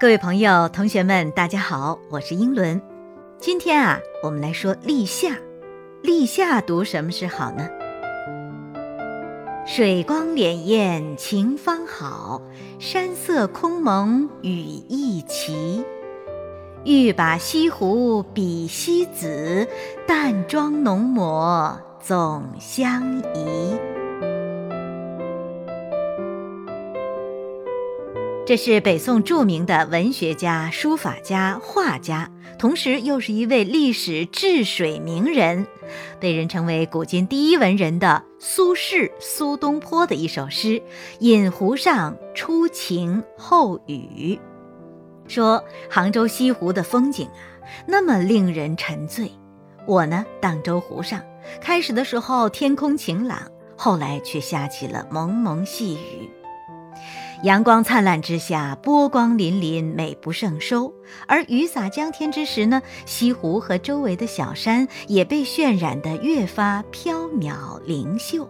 各位朋友、同学们，大家好，我是英伦。今天啊，我们来说立夏。立夏读什么是好呢？水光潋滟晴方好，山色空蒙雨亦奇。欲把西湖比西子，淡妆浓抹总相宜。这是北宋著名的文学家、书法家、画家，同时又是一位历史治水名人，被人称为古今第一文人的苏轼苏东坡的一首诗《饮湖上初晴后雨》，说杭州西湖的风景啊，那么令人沉醉。我呢，荡舟湖上，开始的时候天空晴朗，后来却下起了蒙蒙细雨。阳光灿烂之下，波光粼粼，美不胜收。而雨洒江天之时呢，西湖和周围的小山也被渲染得越发飘渺灵秀。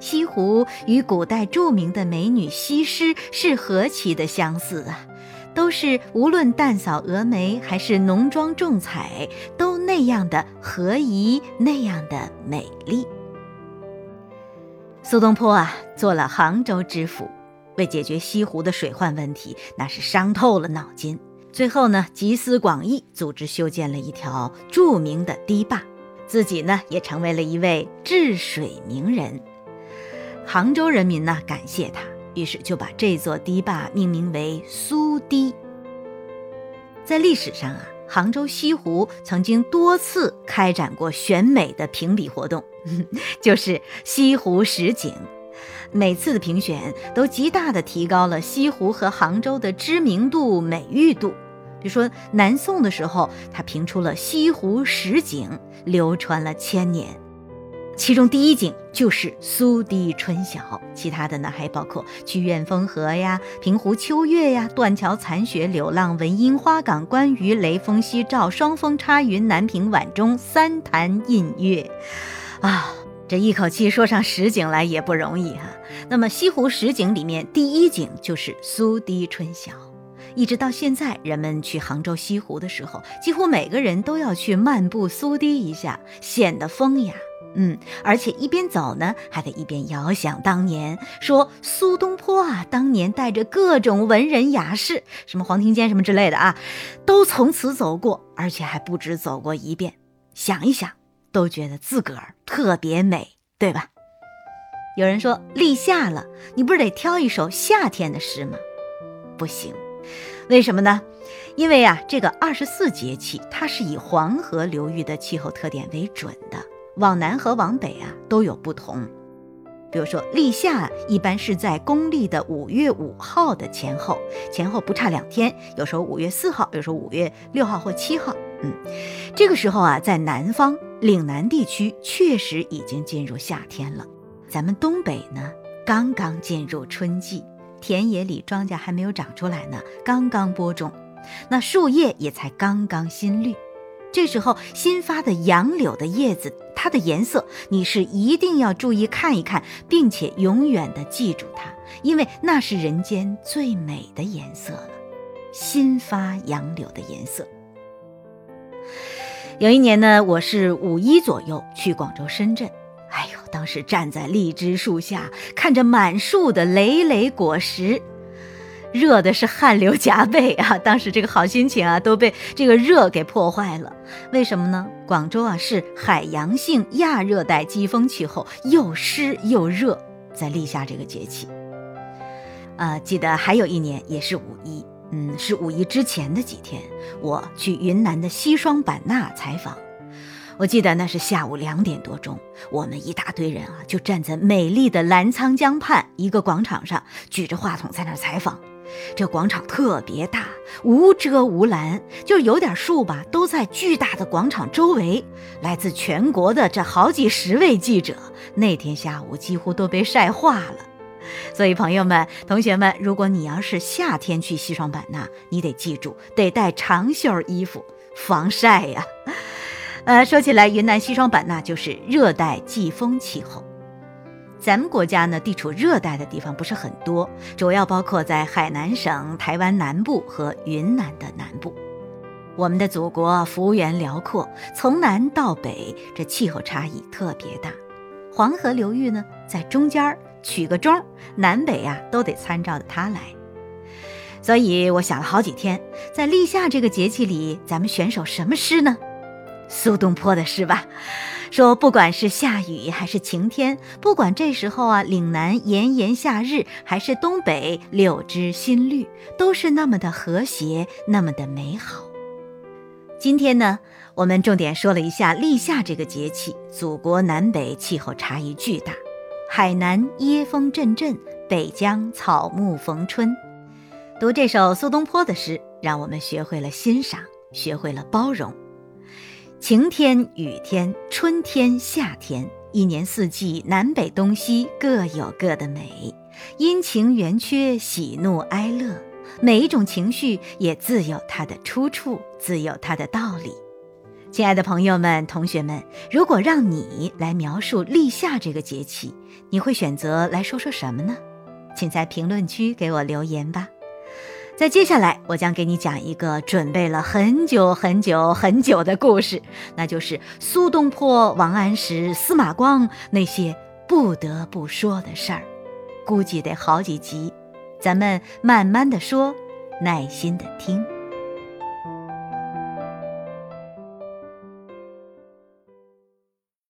西湖与古代著名的美女西施是何其的相似啊！都是无论淡扫蛾眉还是浓妆重彩，都那样的合宜，那样的美丽。苏东坡啊，做了杭州知府。为解决西湖的水患问题，那是伤透了脑筋。最后呢，集思广益，组织修建了一条著名的堤坝，自己呢也成为了一位治水名人。杭州人民呢感谢他，于是就把这座堤坝命名为苏堤。在历史上啊，杭州西湖曾经多次开展过选美的评比活动，就是西湖十景。每次的评选都极大的提高了西湖和杭州的知名度、美誉度。比如说南宋的时候，他评出了西湖十景，流传了千年。其中第一景就是苏堤春晓，其他的呢还包括曲院风荷呀、平湖秋月呀、断桥残雪、柳浪闻莺、花港观鱼、雷峰夕照、双峰插云、南屏晚钟、三潭印月，啊。这一口气说上十景来也不容易哈。那么西湖十景里面，第一景就是苏堤春晓。一直到现在，人们去杭州西湖的时候，几乎每个人都要去漫步苏堤一下，显得风雅。嗯，而且一边走呢，还得一边遥想当年，说苏东坡啊，当年带着各种文人雅士，什么黄庭坚什么之类的啊，都从此走过，而且还不止走过一遍。想一想。都觉得自个儿特别美，对吧？有人说立夏了，你不是得挑一首夏天的诗吗？不行，为什么呢？因为啊，这个二十四节气它是以黄河流域的气候特点为准的，往南和往北啊都有不同。比如说立夏一般是在公历的五月五号的前后，前后不差两天，有时候五月四号，有时候五月六号或七号。嗯，这个时候啊，在南方。岭南地区确实已经进入夏天了，咱们东北呢，刚刚进入春季，田野里庄稼还没有长出来呢，刚刚播种，那树叶也才刚刚新绿。这时候新发的杨柳的叶子，它的颜色你是一定要注意看一看，并且永远的记住它，因为那是人间最美的颜色了，新发杨柳的颜色。有一年呢，我是五一左右去广州、深圳。哎呦，当时站在荔枝树下，看着满树的累累果实，热的是汗流浃背啊！当时这个好心情啊，都被这个热给破坏了。为什么呢？广州啊是海洋性亚热带季风气候，又湿又热，在立夏这个节气。啊，记得还有一年也是五一。嗯，是五一之前的几天，我去云南的西双版纳采访。我记得那是下午两点多钟，我们一大堆人啊，就站在美丽的澜沧江畔一个广场上，举着话筒在那儿采访。这广场特别大，无遮无拦，就有点树吧，都在巨大的广场周围。来自全国的这好几十位记者，那天下午几乎都被晒化了。所以，朋友们、同学们，如果你要是夏天去西双版纳，你得记住，得带长袖衣服，防晒呀。呃，说起来，云南西双版纳就是热带季风气候。咱们国家呢，地处热带的地方不是很多，主要包括在海南省、台湾南部和云南的南部。我们的祖国幅员辽阔，从南到北，这气候差异特别大。黄河流域呢，在中间儿取个中，南北呀都得参照着它来。所以我想了好几天，在立夏这个节气里，咱们选首什么诗呢？苏东坡的诗吧。说，不管是下雨还是晴天，不管这时候啊，岭南炎炎夏日，还是东北柳枝新绿，都是那么的和谐，那么的美好。今天呢，我们重点说了一下立夏这个节气，祖国南北气候差异巨大，海南椰风阵阵，北疆草木逢春。读这首苏东坡的诗，让我们学会了欣赏，学会了包容。晴天、雨天、春天、夏天，一年四季，南北东西各有各的美，阴晴圆缺，喜怒哀乐，每一种情绪也自有它的出处，自有它的道理。亲爱的朋友们、同学们，如果让你来描述立夏这个节气，你会选择来说说什么呢？请在评论区给我留言吧。在接下来，我将给你讲一个准备了很久很久很久的故事，那就是苏东坡、王安石、司马光那些不得不说的事儿，估计得好几集，咱们慢慢的说，耐心的听。